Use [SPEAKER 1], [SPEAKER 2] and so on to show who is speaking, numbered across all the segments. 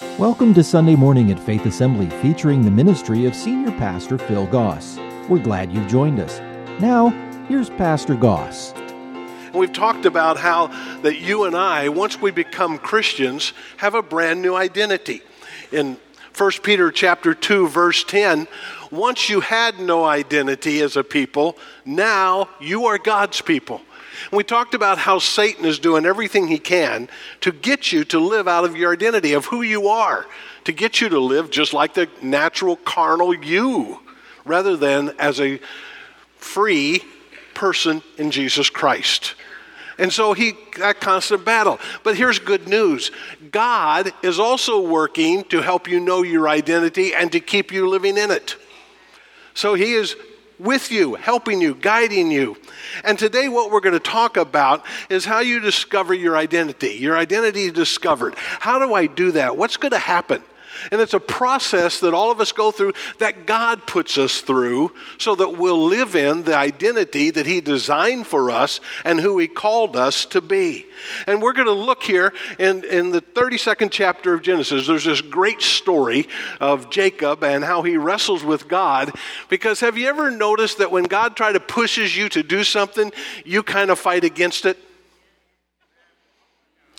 [SPEAKER 1] Welcome to Sunday Morning at Faith Assembly featuring the ministry of Senior Pastor Phil Goss. We're glad you've joined us. Now, here's Pastor Goss.
[SPEAKER 2] We've talked about how that you and I, once we become Christians, have a brand new identity. In 1 Peter chapter 2 verse 10, once you had no identity as a people, now you are God's people. And we talked about how Satan is doing everything he can to get you to live out of your identity of who you are, to get you to live just like the natural carnal you, rather than as a free person in Jesus Christ. And so he that constant battle. But here's good news. God is also working to help you know your identity and to keep you living in it. So he is with you, helping you, guiding you. And today, what we're going to talk about is how you discover your identity. Your identity discovered. How do I do that? What's going to happen? And it's a process that all of us go through that God puts us through so that we'll live in the identity that He designed for us and who He called us to be. And we're going to look here in, in the 32nd chapter of Genesis. There's this great story of Jacob and how he wrestles with God. Because have you ever noticed that when God tries to pushes you to do something, you kind of fight against it?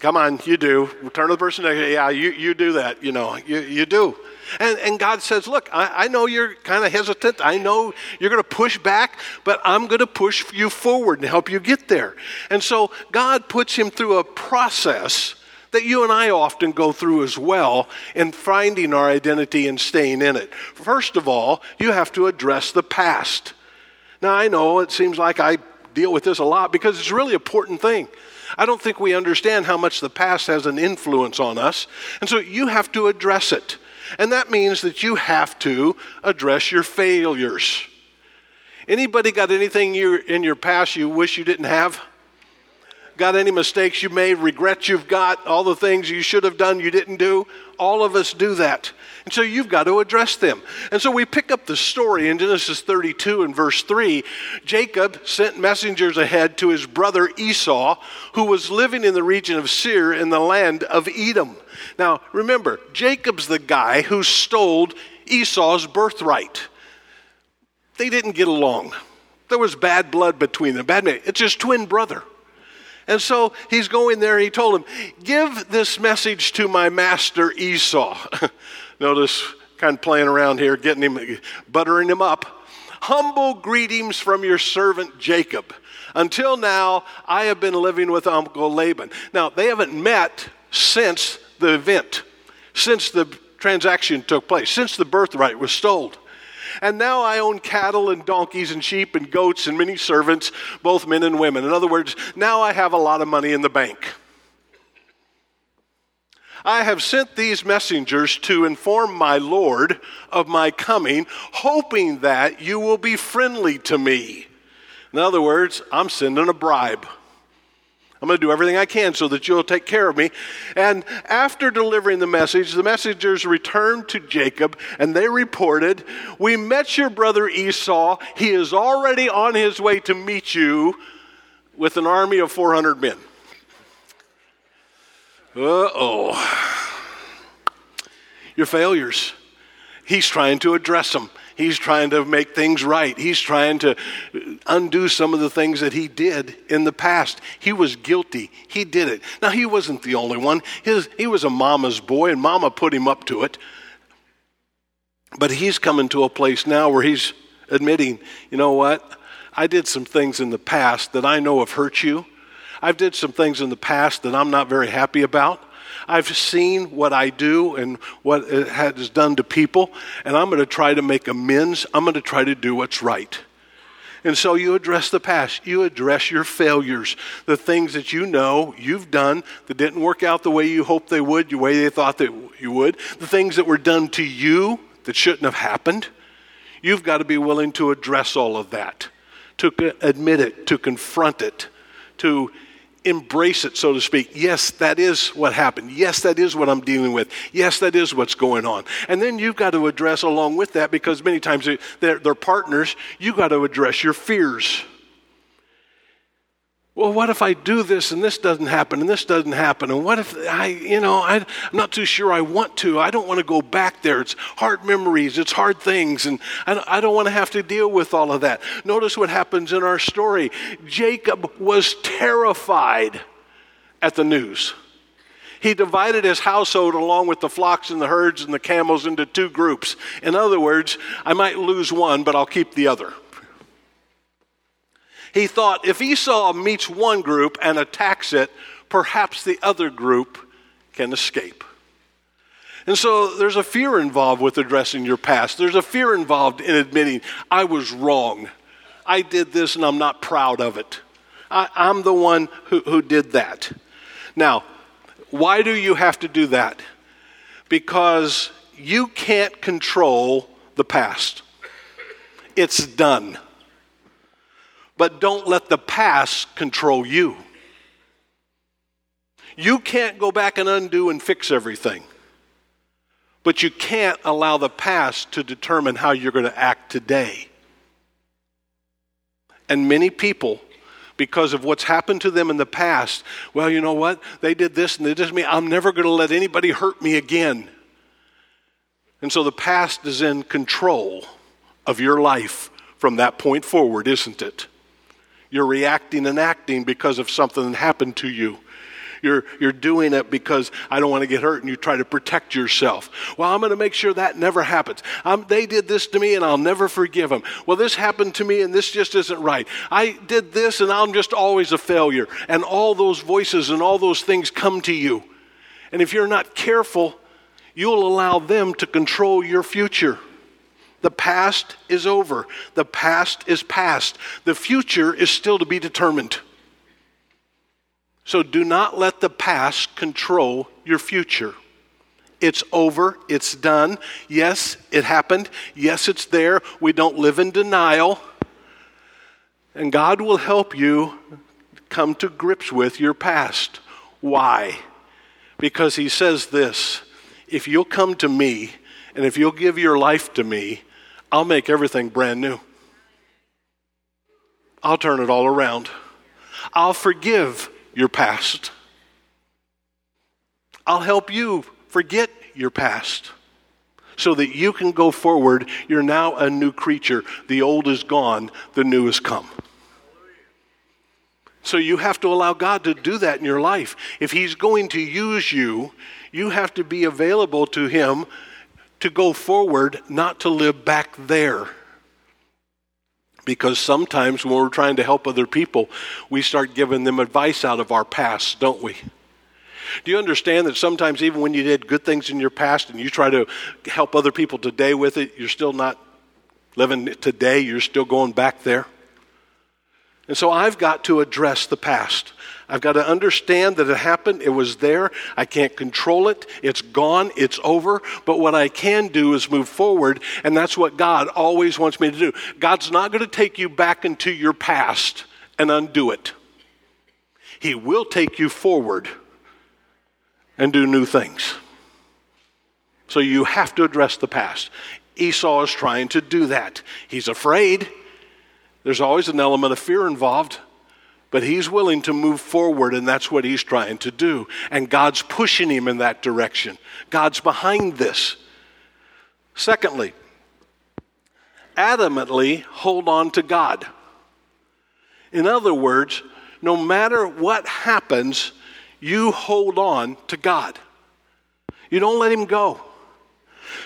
[SPEAKER 2] Come on, you do. Turn to the person next Yeah, you, you do that. You know, you, you do. And, and God says, Look, I, I know you're kind of hesitant. I know you're going to push back, but I'm going to push you forward and help you get there. And so God puts him through a process that you and I often go through as well in finding our identity and staying in it. First of all, you have to address the past. Now, I know it seems like I deal with this a lot because it's a really important thing. I don't think we understand how much the past has an influence on us. And so you have to address it. And that means that you have to address your failures. Anybody got anything you, in your past you wish you didn't have? Got any mistakes you made, regrets you've got, all the things you should have done you didn't do? All of us do that. And so you've got to address them. And so we pick up the story in Genesis 32 and verse 3. Jacob sent messengers ahead to his brother Esau, who was living in the region of Seir in the land of Edom. Now, remember, Jacob's the guy who stole Esau's birthright. They didn't get along. There was bad blood between them. Bad man. It's his twin brother. And so he's going there and he told him, Give this message to my master Esau. Notice kind of playing around here, getting him, buttering him up. Humble greetings from your servant Jacob. Until now, I have been living with Uncle Laban. Now, they haven't met since the event, since the transaction took place, since the birthright was stolen. And now I own cattle and donkeys and sheep and goats and many servants, both men and women. In other words, now I have a lot of money in the bank. I have sent these messengers to inform my Lord of my coming, hoping that you will be friendly to me. In other words, I'm sending a bribe. I'm going to do everything I can so that you'll take care of me. And after delivering the message, the messengers returned to Jacob and they reported, We met your brother Esau. He is already on his way to meet you with an army of 400 men. Uh oh. Your failures. He's trying to address them. He's trying to make things right. He's trying to undo some of the things that he did in the past. He was guilty. He did it. Now, he wasn't the only one. His, he was a mama's boy, and mama put him up to it. But he's coming to a place now where he's admitting, you know what? I did some things in the past that I know have hurt you. I've did some things in the past that I'm not very happy about. I've seen what I do and what it has done to people, and I'm going to try to make amends. I'm going to try to do what's right. And so you address the past. You address your failures, the things that you know you've done that didn't work out the way you hoped they would, the way they thought that you would, the things that were done to you that shouldn't have happened. You've got to be willing to address all of that, to admit it, to confront it, to embrace it, so to speak. Yes, that is what happened. Yes, that is what I'm dealing with. Yes, that is what's going on. And then you've got to address along with that, because many times they're, they're partners, you've got to address your fears. Well, what if I do this and this doesn't happen and this doesn't happen? And what if I, you know, I, am not too sure I want to. I don't want to go back there. It's hard memories, it's hard things, and I, I don't want to have to deal with all of that. Notice what happens in our story Jacob was terrified at the news. He divided his household along with the flocks and the herds and the camels into two groups. In other words, I might lose one, but I'll keep the other. He thought if Esau meets one group and attacks it, perhaps the other group can escape. And so there's a fear involved with addressing your past. There's a fear involved in admitting, I was wrong. I did this and I'm not proud of it. I, am the one who, who did that. Now, why do you have to do that? Because you can't control the past, it's done. But don't let the past control you. You can't go back and undo and fix everything. But you can't allow the past to determine how you're going to act today. And many people, because of what's happened to them in the past, well, you know what? They did this and they did me. I'm never going to let anybody hurt me again. And so the past is in control of your life from that point forward, isn't it? You're reacting and acting because of something that happened to you. You're, you're doing it because I don't want to get hurt and you try to protect yourself. Well, I'm going to make sure that never happens. I'm, they did this to me and I'll never forgive them. Well, this happened to me and this just isn't right. I did this and I'm just always a failure. And all those voices and all those things come to you. And if you're not careful, you'll allow them to control your future. The past is over. The past is past. The future is still to be determined. So do not let the past control your future. It's over. It's done. Yes, it happened. Yes, it's there. We don't live in denial. And God will help you come to grips with your past. Why? Because He says this if you'll come to me and if you'll give your life to me, I'll make everything brand new. I'll turn it all around. I'll forgive your past. I'll help you forget your past so that you can go forward. You're now a new creature. The old is gone, the new has come. So you have to allow God to do that in your life. If He's going to use you, you have to be available to Him to go forward, not to live back there. Because sometimes when we're trying to help other people, we start giving them advice out of our past, don't we? Do you understand that sometimes, even when you did good things in your past and you try to help other people today with it, you're still not living today, you're still going back there? And so I've got to address the past. I've got to understand that it happened. It was there. I can't control it. It's gone. It's over. But what I can do is move forward. And that's what God always wants me to do. God's not going to take you back into your past and undo it, He will take you forward and do new things. So you have to address the past. Esau is trying to do that. He's afraid. There's always an element of fear involved. But he's willing to move forward, and that's what he's trying to do. And God's pushing him in that direction. God's behind this. Secondly, adamantly hold on to God. In other words, no matter what happens, you hold on to God. You don't let him go.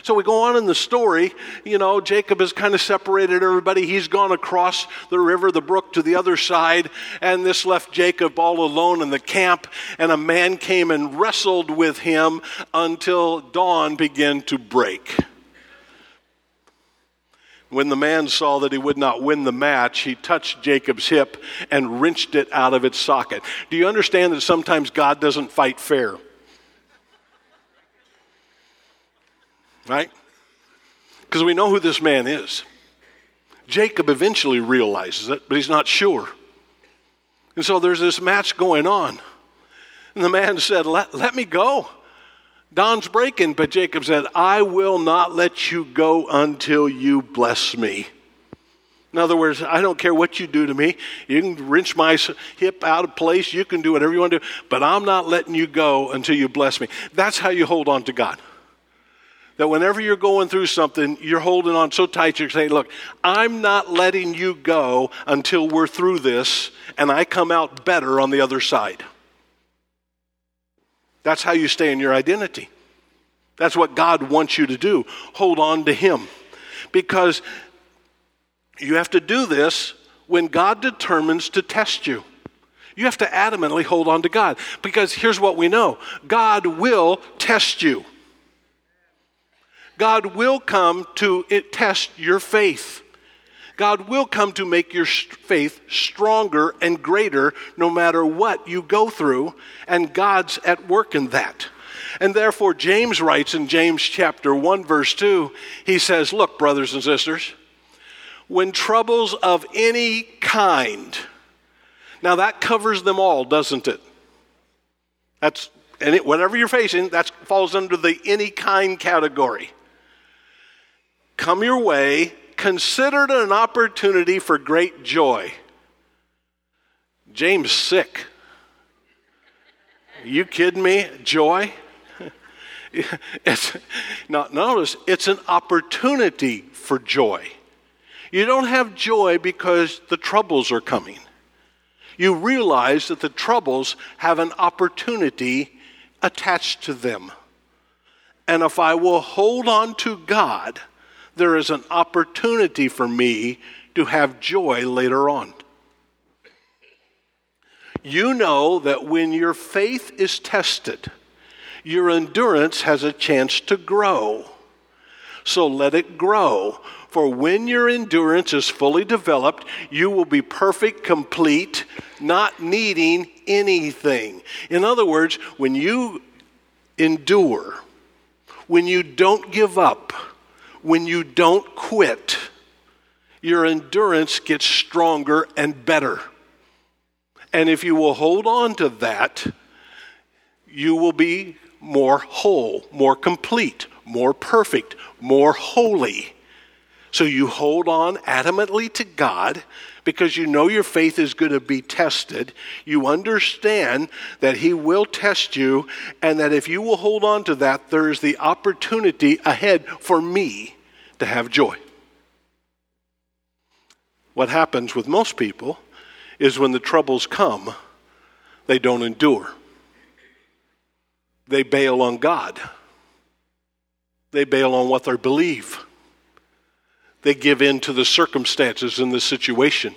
[SPEAKER 2] So we go on in the story. You know, Jacob has kind of separated everybody. He's gone across the river, the brook, to the other side. And this left Jacob all alone in the camp. And a man came and wrestled with him until dawn began to break. When the man saw that he would not win the match, he touched Jacob's hip and wrenched it out of its socket. Do you understand that sometimes God doesn't fight fair? Right? Because we know who this man is. Jacob eventually realizes it, but he's not sure. And so there's this match going on. And the man said, Let, let me go. Dawn's breaking, but Jacob said, I will not let you go until you bless me. In other words, I don't care what you do to me. You can wrench my hip out of place. You can do whatever you want to do, but I'm not letting you go until you bless me. That's how you hold on to God. That whenever you're going through something, you're holding on so tight, you're saying, Look, I'm not letting you go until we're through this and I come out better on the other side. That's how you stay in your identity. That's what God wants you to do. Hold on to Him. Because you have to do this when God determines to test you. You have to adamantly hold on to God. Because here's what we know God will test you. God will come to test your faith. God will come to make your faith stronger and greater no matter what you go through, and God's at work in that. And therefore, James writes in James chapter 1, verse 2, he says, Look, brothers and sisters, when troubles of any kind, now that covers them all, doesn't it? That's, and it, whatever you're facing, that falls under the any kind category. Come your way, consider it an opportunity for great joy. James sick. You kidding me? Joy? it's not notice it's an opportunity for joy. You don't have joy because the troubles are coming. You realize that the troubles have an opportunity attached to them. And if I will hold on to God, there is an opportunity for me to have joy later on. You know that when your faith is tested, your endurance has a chance to grow. So let it grow. For when your endurance is fully developed, you will be perfect, complete, not needing anything. In other words, when you endure, when you don't give up, when you don't quit, your endurance gets stronger and better. And if you will hold on to that, you will be more whole, more complete, more perfect, more holy. So you hold on adamantly to God because you know your faith is going to be tested. You understand that He will test you, and that if you will hold on to that, there is the opportunity ahead for me to have joy. What happens with most people is when the troubles come, they don't endure. They bail on God. They bail on what they believe. They give in to the circumstances in the situation.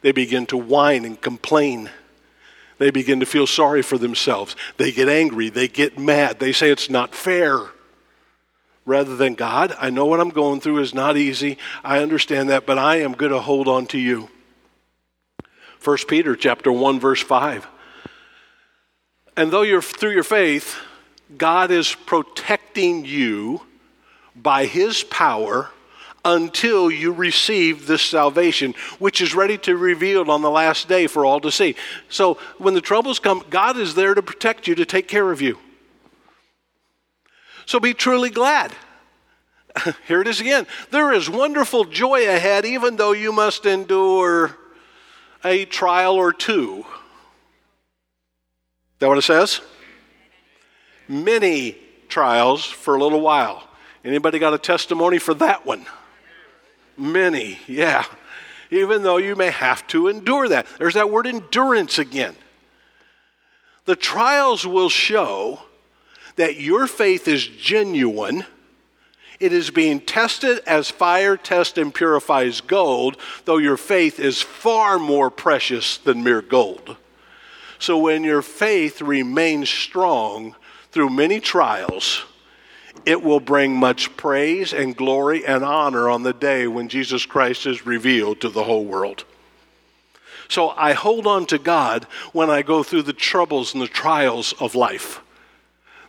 [SPEAKER 2] They begin to whine and complain. They begin to feel sorry for themselves. They get angry. They get mad. They say it's not fair rather than God. I know what I'm going through is not easy. I understand that, but I am going to hold on to you. 1 Peter chapter 1 verse 5. And though you're through your faith, God is protecting you by his power until you receive this salvation, which is ready to be revealed on the last day for all to see. So when the troubles come, God is there to protect you, to take care of you. So be truly glad. Here it is again. There is wonderful joy ahead, even though you must endure a trial or two. Is that what it says? Many trials for a little while. Anybody got a testimony for that one? Many, yeah. Even though you may have to endure that. There's that word endurance again. The trials will show that your faith is genuine. It is being tested as fire tests and purifies gold, though your faith is far more precious than mere gold. So when your faith remains strong through many trials, it will bring much praise and glory and honor on the day when Jesus Christ is revealed to the whole world. So I hold on to God when I go through the troubles and the trials of life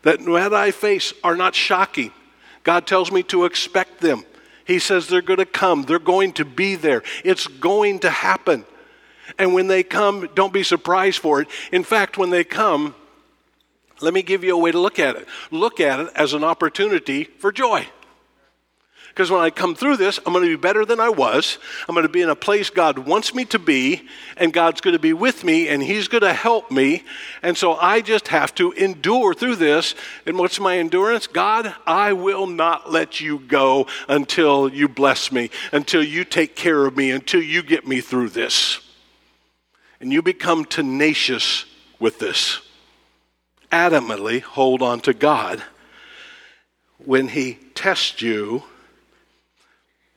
[SPEAKER 2] that what I face are not shocking. God tells me to expect them. He says they're going to come, they're going to be there, it's going to happen. And when they come, don't be surprised for it. In fact, when they come, let me give you a way to look at it. Look at it as an opportunity for joy. Because when I come through this, I'm going to be better than I was. I'm going to be in a place God wants me to be, and God's going to be with me, and He's going to help me. And so I just have to endure through this. And what's my endurance? God, I will not let you go until you bless me, until you take care of me, until you get me through this. And you become tenacious with this. Adamantly hold on to God when He tests you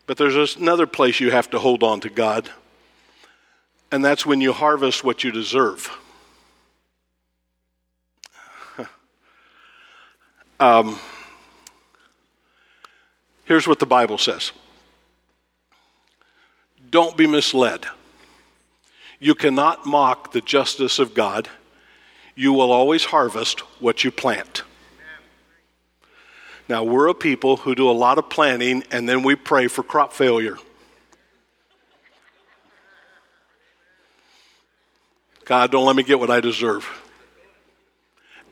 [SPEAKER 2] but there's another place you have to hold on to God, and that's when you harvest what you deserve. um, here's what the Bible says Don't be misled. You cannot mock the justice of God. You will always harvest what you plant. Now, we're a people who do a lot of planting and then we pray for crop failure. God, don't let me get what I deserve.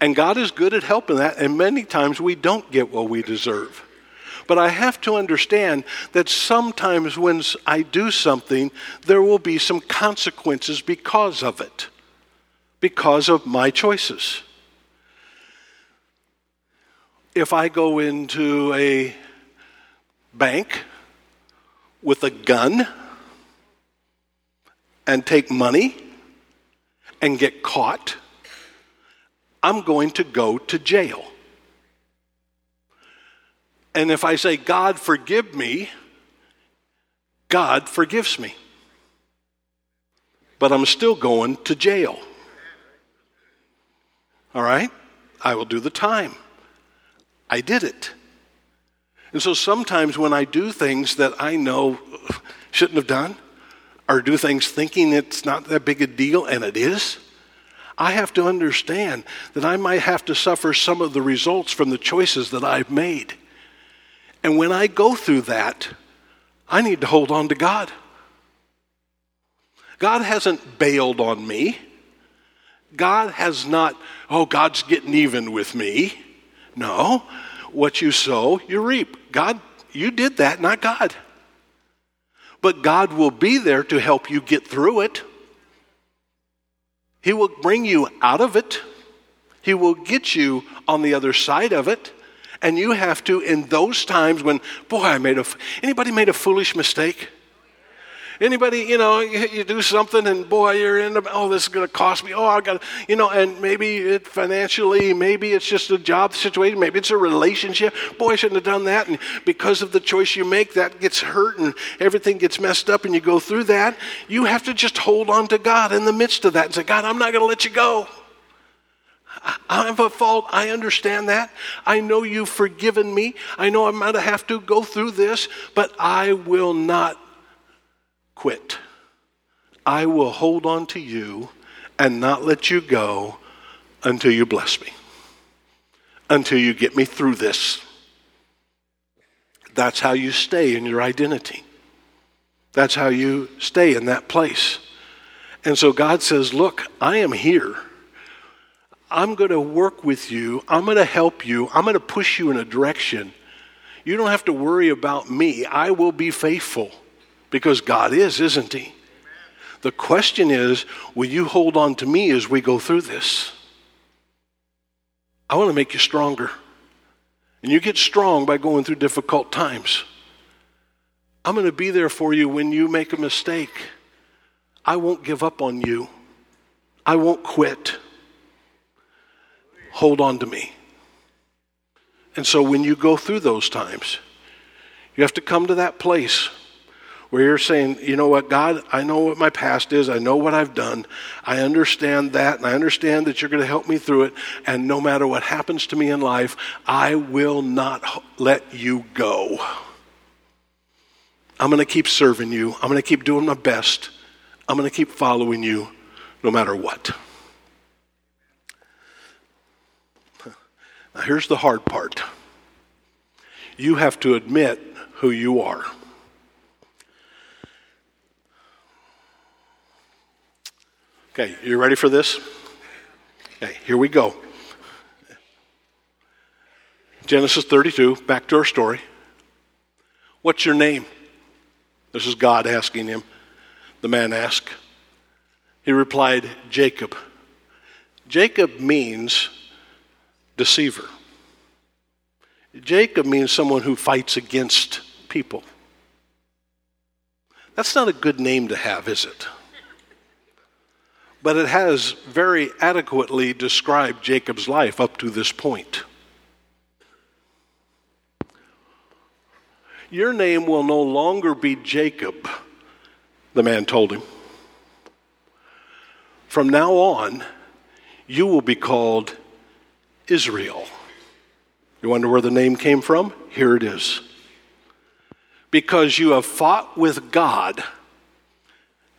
[SPEAKER 2] And God is good at helping that, and many times we don't get what we deserve. But I have to understand that sometimes when I do something, there will be some consequences because of it, because of my choices if I go into a bank with a gun and take money and get caught, I'm going to go to jail. And if I say, God, forgive me, God forgives me. But I'm still going to jail. All right? I will do the time. I did it. And so sometimes when I do things that I know shouldn't have done, or do things thinking it's not that big a deal, and it is, I have to understand that I might have to suffer some of the results from the choices that I've made. And when I go through that, I need to hold on to God. God hasn't bailed on me. God has not, oh, God's getting even with me. No, what you sow, you reap. God, you did that, not God. But God will be there to help you get through it. He will bring you out of it. He will get you on the other side of it. And you have to, in those times when, boy, I made a, anybody made a foolish mistake? Anybody, you know, you, do something and boy, you're in the, oh, this is going to cost me. Oh, I got, you know, and maybe it financially, maybe it's just a job situation, maybe it's a relationship. Boy, I shouldn't have done that. And because of the choice you make, that gets hurt and everything gets messed up and you go through that. You have to just hold on to God in the midst of that and say, God, I'm not going to let you go. I have a fault. I understand that. I know you've forgiven me. I know I'm going to have to go through this, but I will not quit. I will hold on to you and not let you go until you bless me, until you get me through this. That's how you stay in your identity. That's how you stay in that place. And so God says, Look, I am here. I'm going to work with you. I'm going to help you. I'm going to push you in a direction. You don't have to worry about me. I will be faithful because God is, isn't He? The question is will you hold on to me as we go through this? I want to make you stronger. And you get strong by going through difficult times. I'm going to be there for you when you make a mistake. I won't give up on you. I won't quit. Hold on to me. And so when you go through those times, you have to come to that place where you're saying, you know what, God, I know what my past is. I know what I've done. I understand that, and I understand that you're going to help me through it. And no matter what happens to me in life, I will not let you go. I'm going to keep serving you. I'm going to keep doing my best. I'm going to keep following you no matter what. Now, here's the hard part you have to admit who you are. Okay, you ready for this? Okay, here we go. Genesis 32, back to our story. What's your name? This is God asking him. The man asked. He replied, Jacob. Jacob means deceiver. Jacob means someone who fights against people. That's not a good name to have, is it? But it has very adequately described Jacob's life up to this point. Your name will no longer be Jacob, the man told him. From now on, you will be called Israel. You wonder where the name came from? Here it is. Because you have fought with God,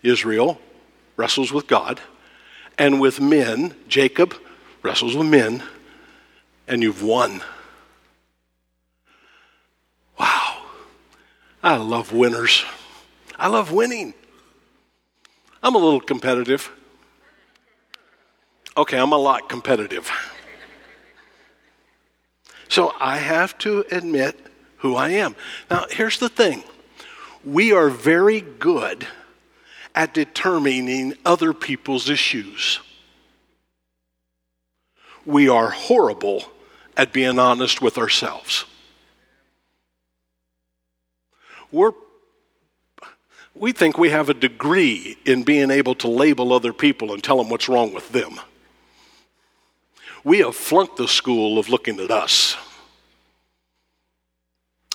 [SPEAKER 2] Israel wrestles with God, and with men, Jacob wrestles with men, and you've won. Wow. I love winners. I love winning. I'm a little competitive. Okay, I'm a lot competitive. So I have to admit who I am. Now, here's the thing we are very good at determining other people's issues. We are horrible at being honest with ourselves. We're, we think we have a degree in being able to label other people and tell them what's wrong with them we have flunked the school of looking at us.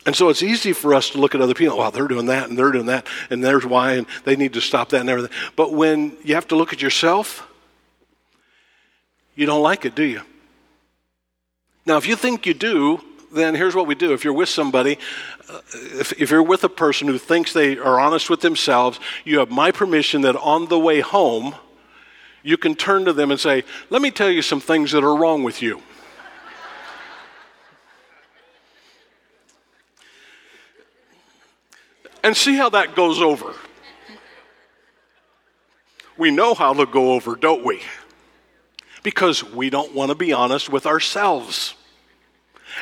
[SPEAKER 2] And so it's easy for us to look at other people. Wow, they're doing that and they're doing that, and there's why, and they need to stop that and everything. But when you have to look at yourself, you don't like it, do you? Now, if you think you do, then here's what we do. If you're with somebody, uh, if, if you're with a person who thinks they are honest with themselves, you have my permission that on the way home, you can turn to them and say, Let me tell you some things that are wrong with you. And see how that goes over. We know how to go over, don't we? Because we don't want to be honest with ourselves.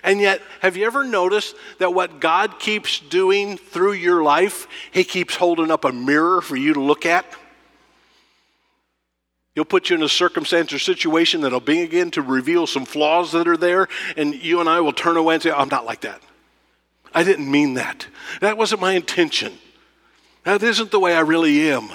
[SPEAKER 2] And yet, have you ever noticed that what God keeps doing through your life, He keeps holding up a mirror for you to look at? He'll put you in a circumstance or situation that'll begin to reveal some flaws that are there, and you and I will turn away and say, I'm not like that. I didn't mean that. That wasn't my intention. That isn't the way I really am.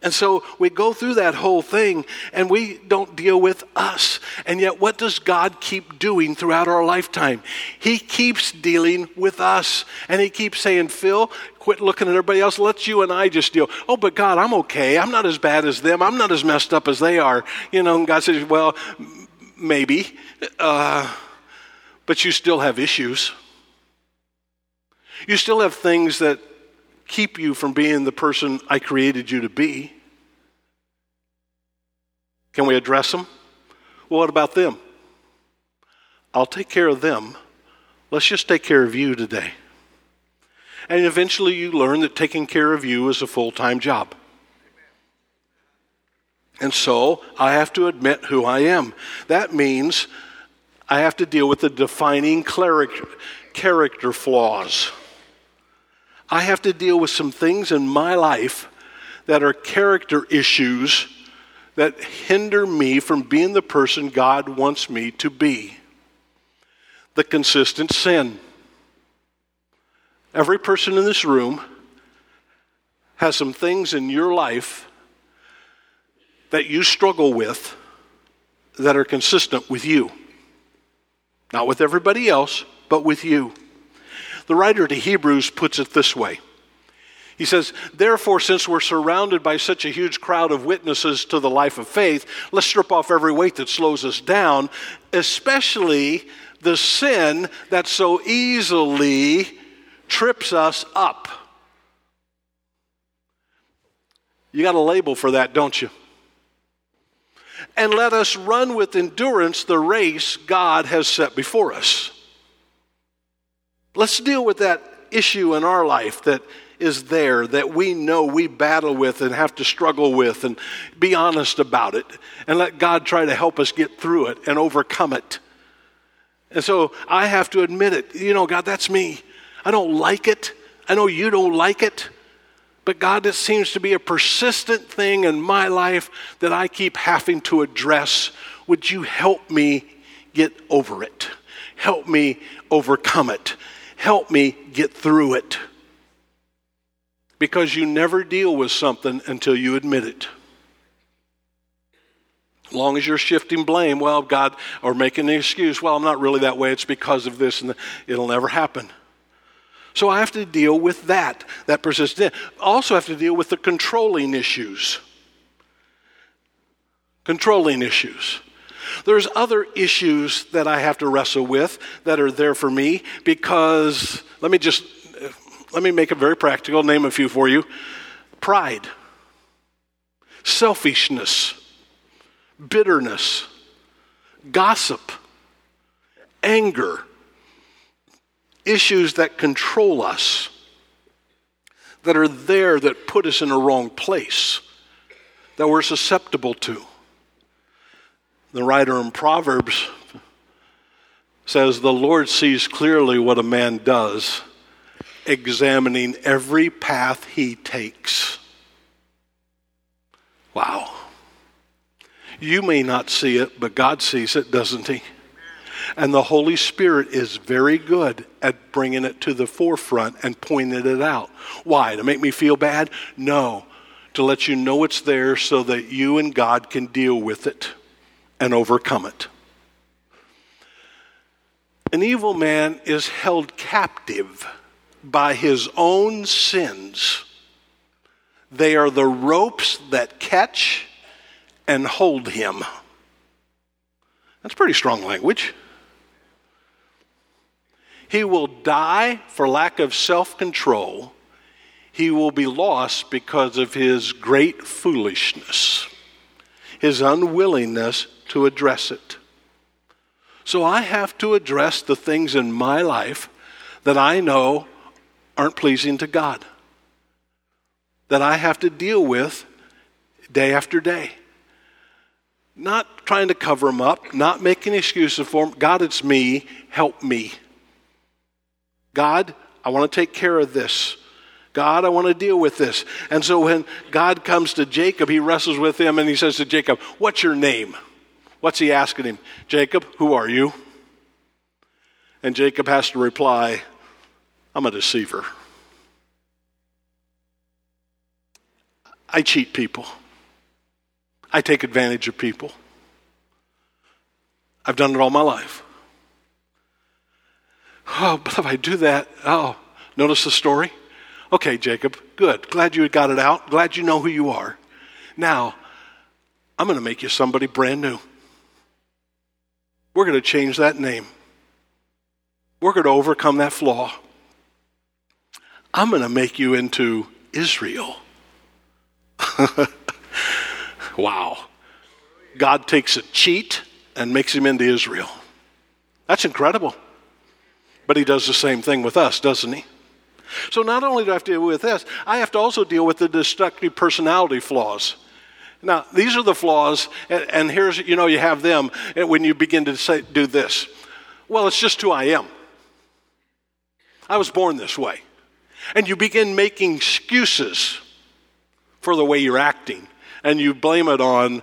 [SPEAKER 2] And so we go through that whole thing and we don't deal with us. And yet, what does God keep doing throughout our lifetime? He keeps dealing with us. And He keeps saying, Phil, quit looking at everybody else. Let you and I just deal. Oh, but God, I'm okay. I'm not as bad as them. I'm not as messed up as they are. You know, and God says, well, maybe. Uh, but you still have issues. You still have things that keep you from being the person I created you to be? Can we address them? Well, what about them? I'll take care of them. Let's just take care of you today. And eventually you learn that taking care of you is a full time job. And so I have to admit who I am. That means I have to deal with the defining character flaws. I have to deal with some things in my life that are character issues that hinder me from being the person God wants me to be. The consistent sin. Every person in this room has some things in your life that you struggle with that are consistent with you. Not with everybody else, but with you. The writer to Hebrews puts it this way He says, Therefore, since we're surrounded by such a huge crowd of witnesses to the life of faith, let's strip off every weight that slows us down, especially the sin that so easily trips us up. You got a label for that, don't you? And let us run with endurance the race God has set before us. Let's deal with that issue in our life that is there that we know we battle with and have to struggle with and be honest about it and let God try to help us get through it and overcome it. And so I have to admit it. You know, God, that's me. I don't like it. I know you don't like it. But God, it seems to be a persistent thing in my life that I keep having to address. Would you help me get over it? Help me overcome it. Help me get through it. Because you never deal with something until you admit it. As long as you're shifting blame, well, God, or making an excuse, well, I'm not really that way, it's because of this, and it'll never happen. So I have to deal with that, that persistent. Also have to deal with the controlling issues. Controlling issues. There's other issues that I have to wrestle with that are there for me because let me just let me make it very practical, name a few for you. Pride, selfishness, bitterness, gossip, anger, issues that control us, that are there that put us in a wrong place, that we're susceptible to. The writer in Proverbs says, The Lord sees clearly what a man does, examining every path he takes. Wow. You may not see it, but God sees it, doesn't he? And the Holy Spirit is very good at bringing it to the forefront and pointing it out. Why? To make me feel bad? No. To let you know it's there so that you and God can deal with it and overcome it. An evil man is held captive by his own sins. They are the ropes that catch and hold him. That's pretty strong language. He will die for lack of self control. He will be lost because of his great foolishness, his unwillingness to address it. So I have to address the things in my life that I know aren't pleasing to God, that I have to deal with day after day. Not trying to cover them up, not making excuses for them. God, it's me. Help me. God, I want to take care of this. God, I want to deal with this. And so when God comes to Jacob, he wrestles with him and he says to Jacob, What's your name? What's he asking him? Jacob, who are you? And Jacob has to reply, I'm a deceiver. I cheat people. I take advantage of people. I've done it all my life. Oh, but if I do that, oh, notice the story? Okay, Jacob, good. Glad you got it out. Glad you know who you are. Now, I'm going to make you somebody brand new. We're going to change that name. We're going to overcome that flaw. I'm going to make you into Israel. wow. God takes a cheat and makes him into Israel. That's incredible. But he does the same thing with us, doesn't he? So not only do I have to deal with this, I have to also deal with the destructive personality flaws. Now, these are the flaws, and, here's, you know, you have them eh, when you begin to say, do this. Well, it's just who I am. I was born this way. And you begin making excuses for the way you're acting, and you blame it on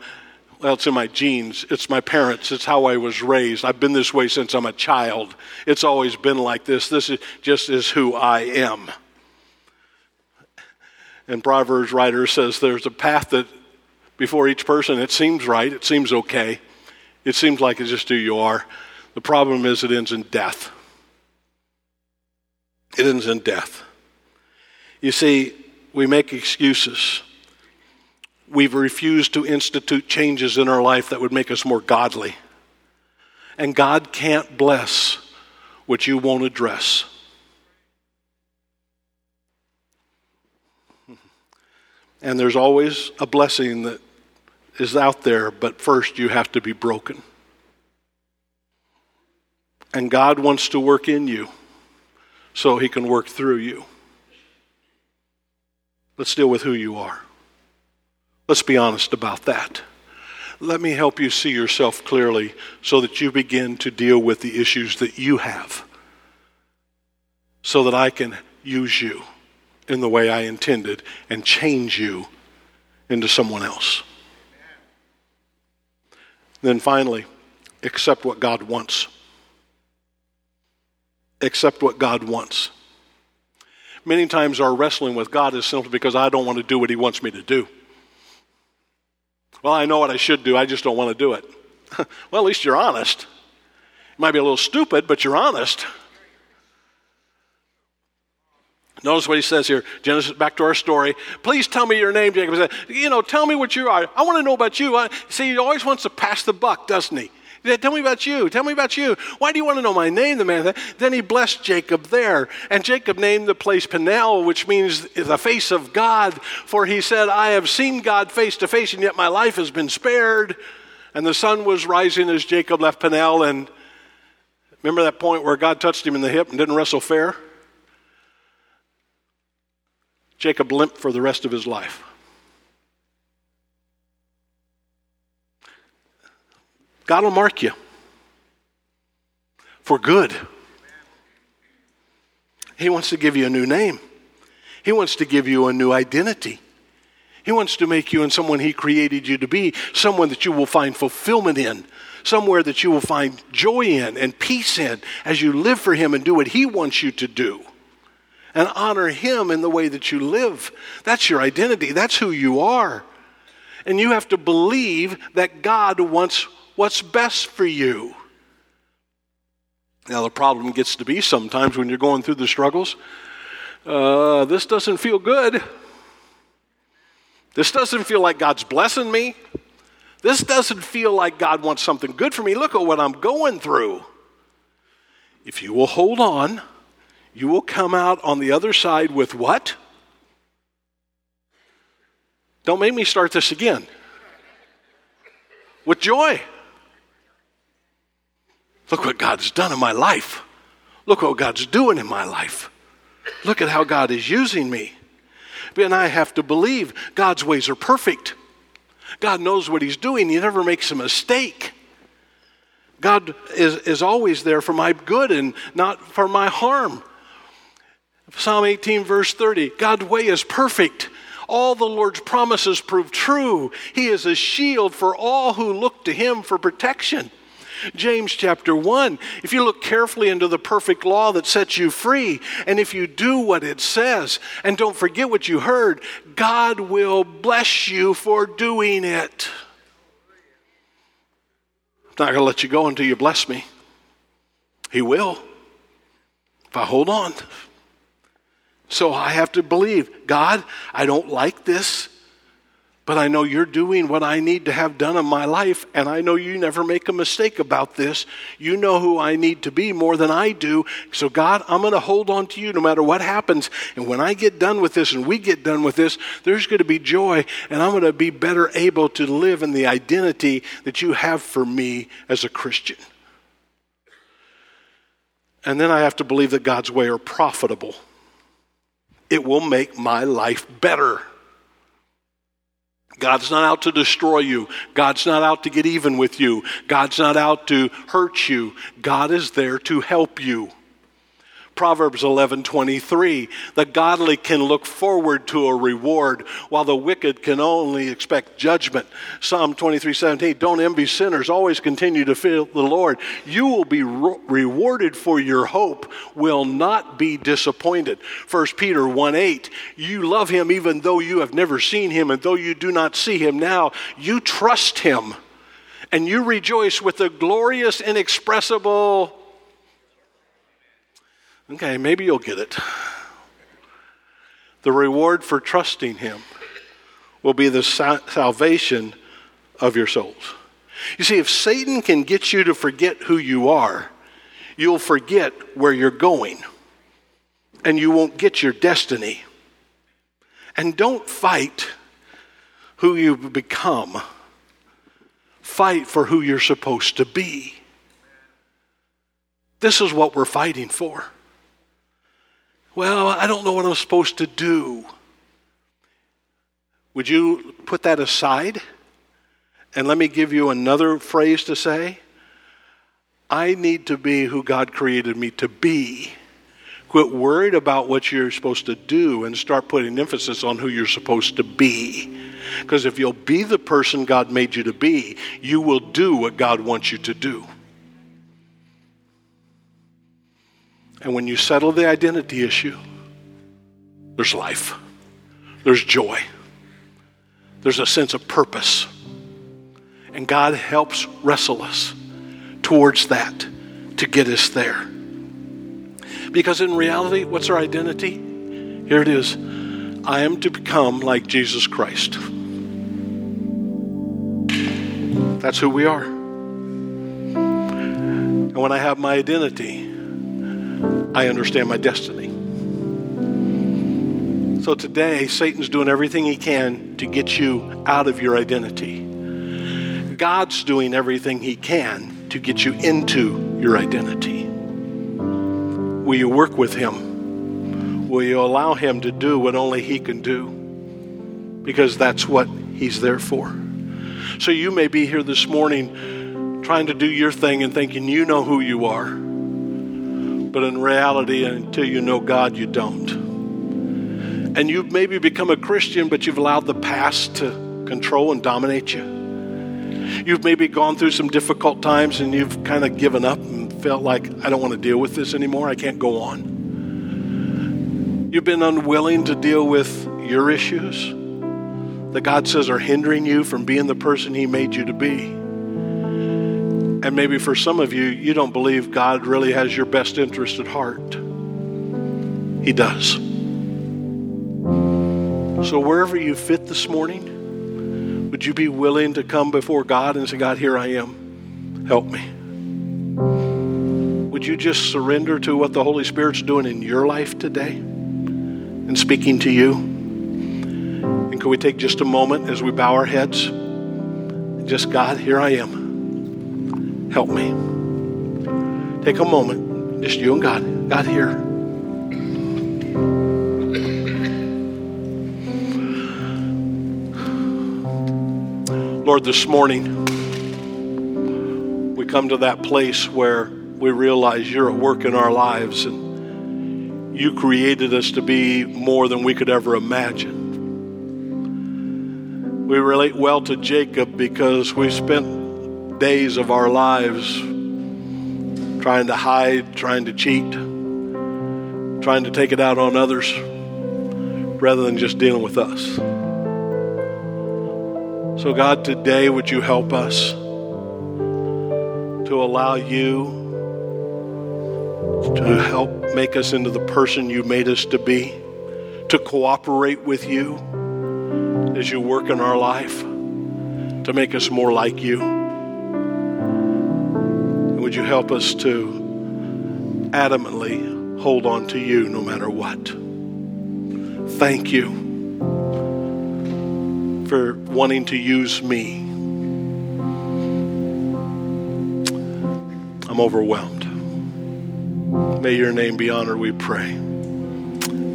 [SPEAKER 2] well, it's in my genes. It's my parents. It's how I was raised. I've been this way since I'm a child. It's always been like this. This is just is who I am. And Proverbs writer says there's a path that before each person it seems right, it seems okay. It seems like it's just who you are. The problem is it ends in death. It ends in death. You see, we make excuses we've refused to institute changes in our life that would make us more godly. And God can't bless what you won't address. And there's always a blessing that is out there, but first you have to be broken. And God wants to work in you so he can work through you. Let's deal with who you are. Let's be honest about that. Let me help you see yourself clearly so that you begin to deal with the issues that you have. so that I can use you in the way I intended and change you into someone else. Then finally, accept what God wants. Accept what God wants. Many times our wrestling with God is simply because I don't want to do what He wants me to do. Well, I know what I should do, I just don't want to do it. well, at least you're honest. You might be a little stupid, but you're honest. Notice what he says here. Genesis, back to our story. Please tell me your name, Jacob said. You know, tell me what you are. I want to know about you. I, see, he always wants to pass the buck, doesn't he? Said, tell me about you. Tell me about you. Why do you want to know my name? The man said. Then he blessed Jacob there. And Jacob named the place Peniel, which means the face of God. For he said, I have seen God face to face, and yet my life has been spared. And the sun was rising as Jacob left Peniel. And remember that point where God touched him in the hip and didn't wrestle fair? Jacob limped for the rest of his life. God will mark you for good. He wants to give you a new name. He wants to give you a new identity. He wants to make you in someone He created you to be, someone that you will find fulfillment in, somewhere that you will find joy in and peace in as you live for Him and do what He wants you to do and honor Him in the way that you live. That's your identity, that's who you are. And you have to believe that God wants what's best for you. Now, the problem gets to be sometimes when you're going through the struggles uh, this doesn't feel good. This doesn't feel like God's blessing me. This doesn't feel like God wants something good for me. Look at what I'm going through. If you will hold on, you will come out on the other side with what? Don't make me start this again. With joy. Look what God's done in my life. Look what God's doing in my life. Look at how God is using me. And I have to believe God's ways are perfect. God knows what He's doing, He never makes a mistake. God is, is always there for my good and not for my harm. Psalm 18, verse 30 God's way is perfect. All the Lord's promises prove true. He is a shield for all who look to Him for protection. James chapter 1. If you look carefully into the perfect law that sets you free, and if you do what it says, and don't forget what you heard, God will bless you for doing it. I'm not going to let you go until you bless me. He will. If I hold on. So I have to believe, God, I don't like this, but I know you're doing what I need to have done in my life, and I know you never make a mistake about this. You know who I need to be more than I do. So, God, I'm going to hold on to you no matter what happens. And when I get done with this and we get done with this, there's going to be joy, and I'm going to be better able to live in the identity that you have for me as a Christian. And then I have to believe that God's way are profitable it will make my life better. God's not out to destroy you. God's not out to get even with you. God's not out to hurt you. God is there to help you. Proverbs 11:23 The godly can look forward to a reward while the wicked can only expect judgment. Psalm 23:17 Don't envy sinners, always continue to fear the Lord. You will be re- rewarded for your hope, will not be disappointed. 1 Peter 1:8 You love him even though you have never seen him and though you do not see him now, you trust him and you rejoice with the glorious inexpressible Okay, maybe you'll get it. The reward for trusting Him will be the salvation of your souls. You see, if Satan can get you to forget who you are, you'll forget where you're going and you won't get your destiny. And don't fight who you've become, fight for who you're supposed to be. This is what we're fighting for. Well, I don't know what I'm supposed to do. Would you put that aside? And let me give you another phrase to say. I need to be who God created me to be Quit worried about what you're supposed to do and start putting emphasis on who you're supposed to be. Because if you'll be the person God made you to be, you will do what God wants you to do. And when you settle the identity issue, there's life, there's joy, there's a sense of purpose. And God helps wrestle us towards that to get us there. Because in reality, what's our identity? Here it is I am to become like Jesus Christ. That's who we are. And when I have my identity, I understand my destiny. So today, Satan's doing everything he can to get you out of your identity. God's doing everything he can to get you into your identity. Will you work with him? Will you allow him to do what only he can do? Because that's what he's there for. So you may be here this morning trying to do your thing and thinking you know who you are. But in reality, until you know God, you don't. And you've maybe become a Christian, but you've allowed the past to control and dominate you. You've maybe gone through some difficult times and you've kind of given up and felt like, I don't want to deal with this anymore. I can't go on. You've been unwilling to deal with your issues that God says are hindering you from being the person He made you to be. And maybe for some of you, you don't believe God really has your best interest at heart. He does. So, wherever you fit this morning, would you be willing to come before God and say, God, here I am. Help me. Would you just surrender to what the Holy Spirit's doing in your life today and speaking to you? And can we take just a moment as we bow our heads? Just, God, here I am. Help me. Take a moment, just you and God. God, here. Lord, this morning, we come to that place where we realize you're at work in our lives and you created us to be more than we could ever imagine. We relate well to Jacob because we spent days of our lives trying to hide, trying to cheat, trying to take it out on others rather than just dealing with us. So, God, today would you help us to allow you to help make us into the person you made us to be, to cooperate with you as you work in our life, to make us more like you? You help us to adamantly hold on to you no matter what? Thank you for wanting to use me. I'm overwhelmed. May your name be honored, we pray.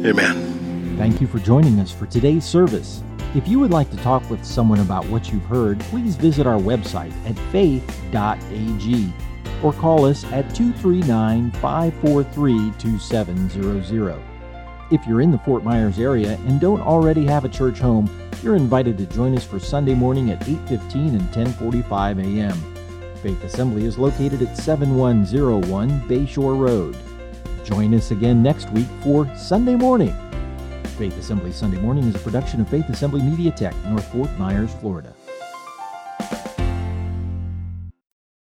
[SPEAKER 2] Amen.
[SPEAKER 1] Thank you for joining us for today's service. If you would like to talk with someone about what you've heard, please visit our website at faith.ag or call us at 239 543 2700. If you're in the Fort Myers area and don't already have a church home, you're invited to join us for Sunday morning at 8:15 and 10:45 a.m. Faith Assembly is located at 7101 Bayshore Road. Join us again next week for Sunday morning. Faith Assembly Sunday Morning is a production of Faith Assembly Media Tech, North Fort Myers, Florida.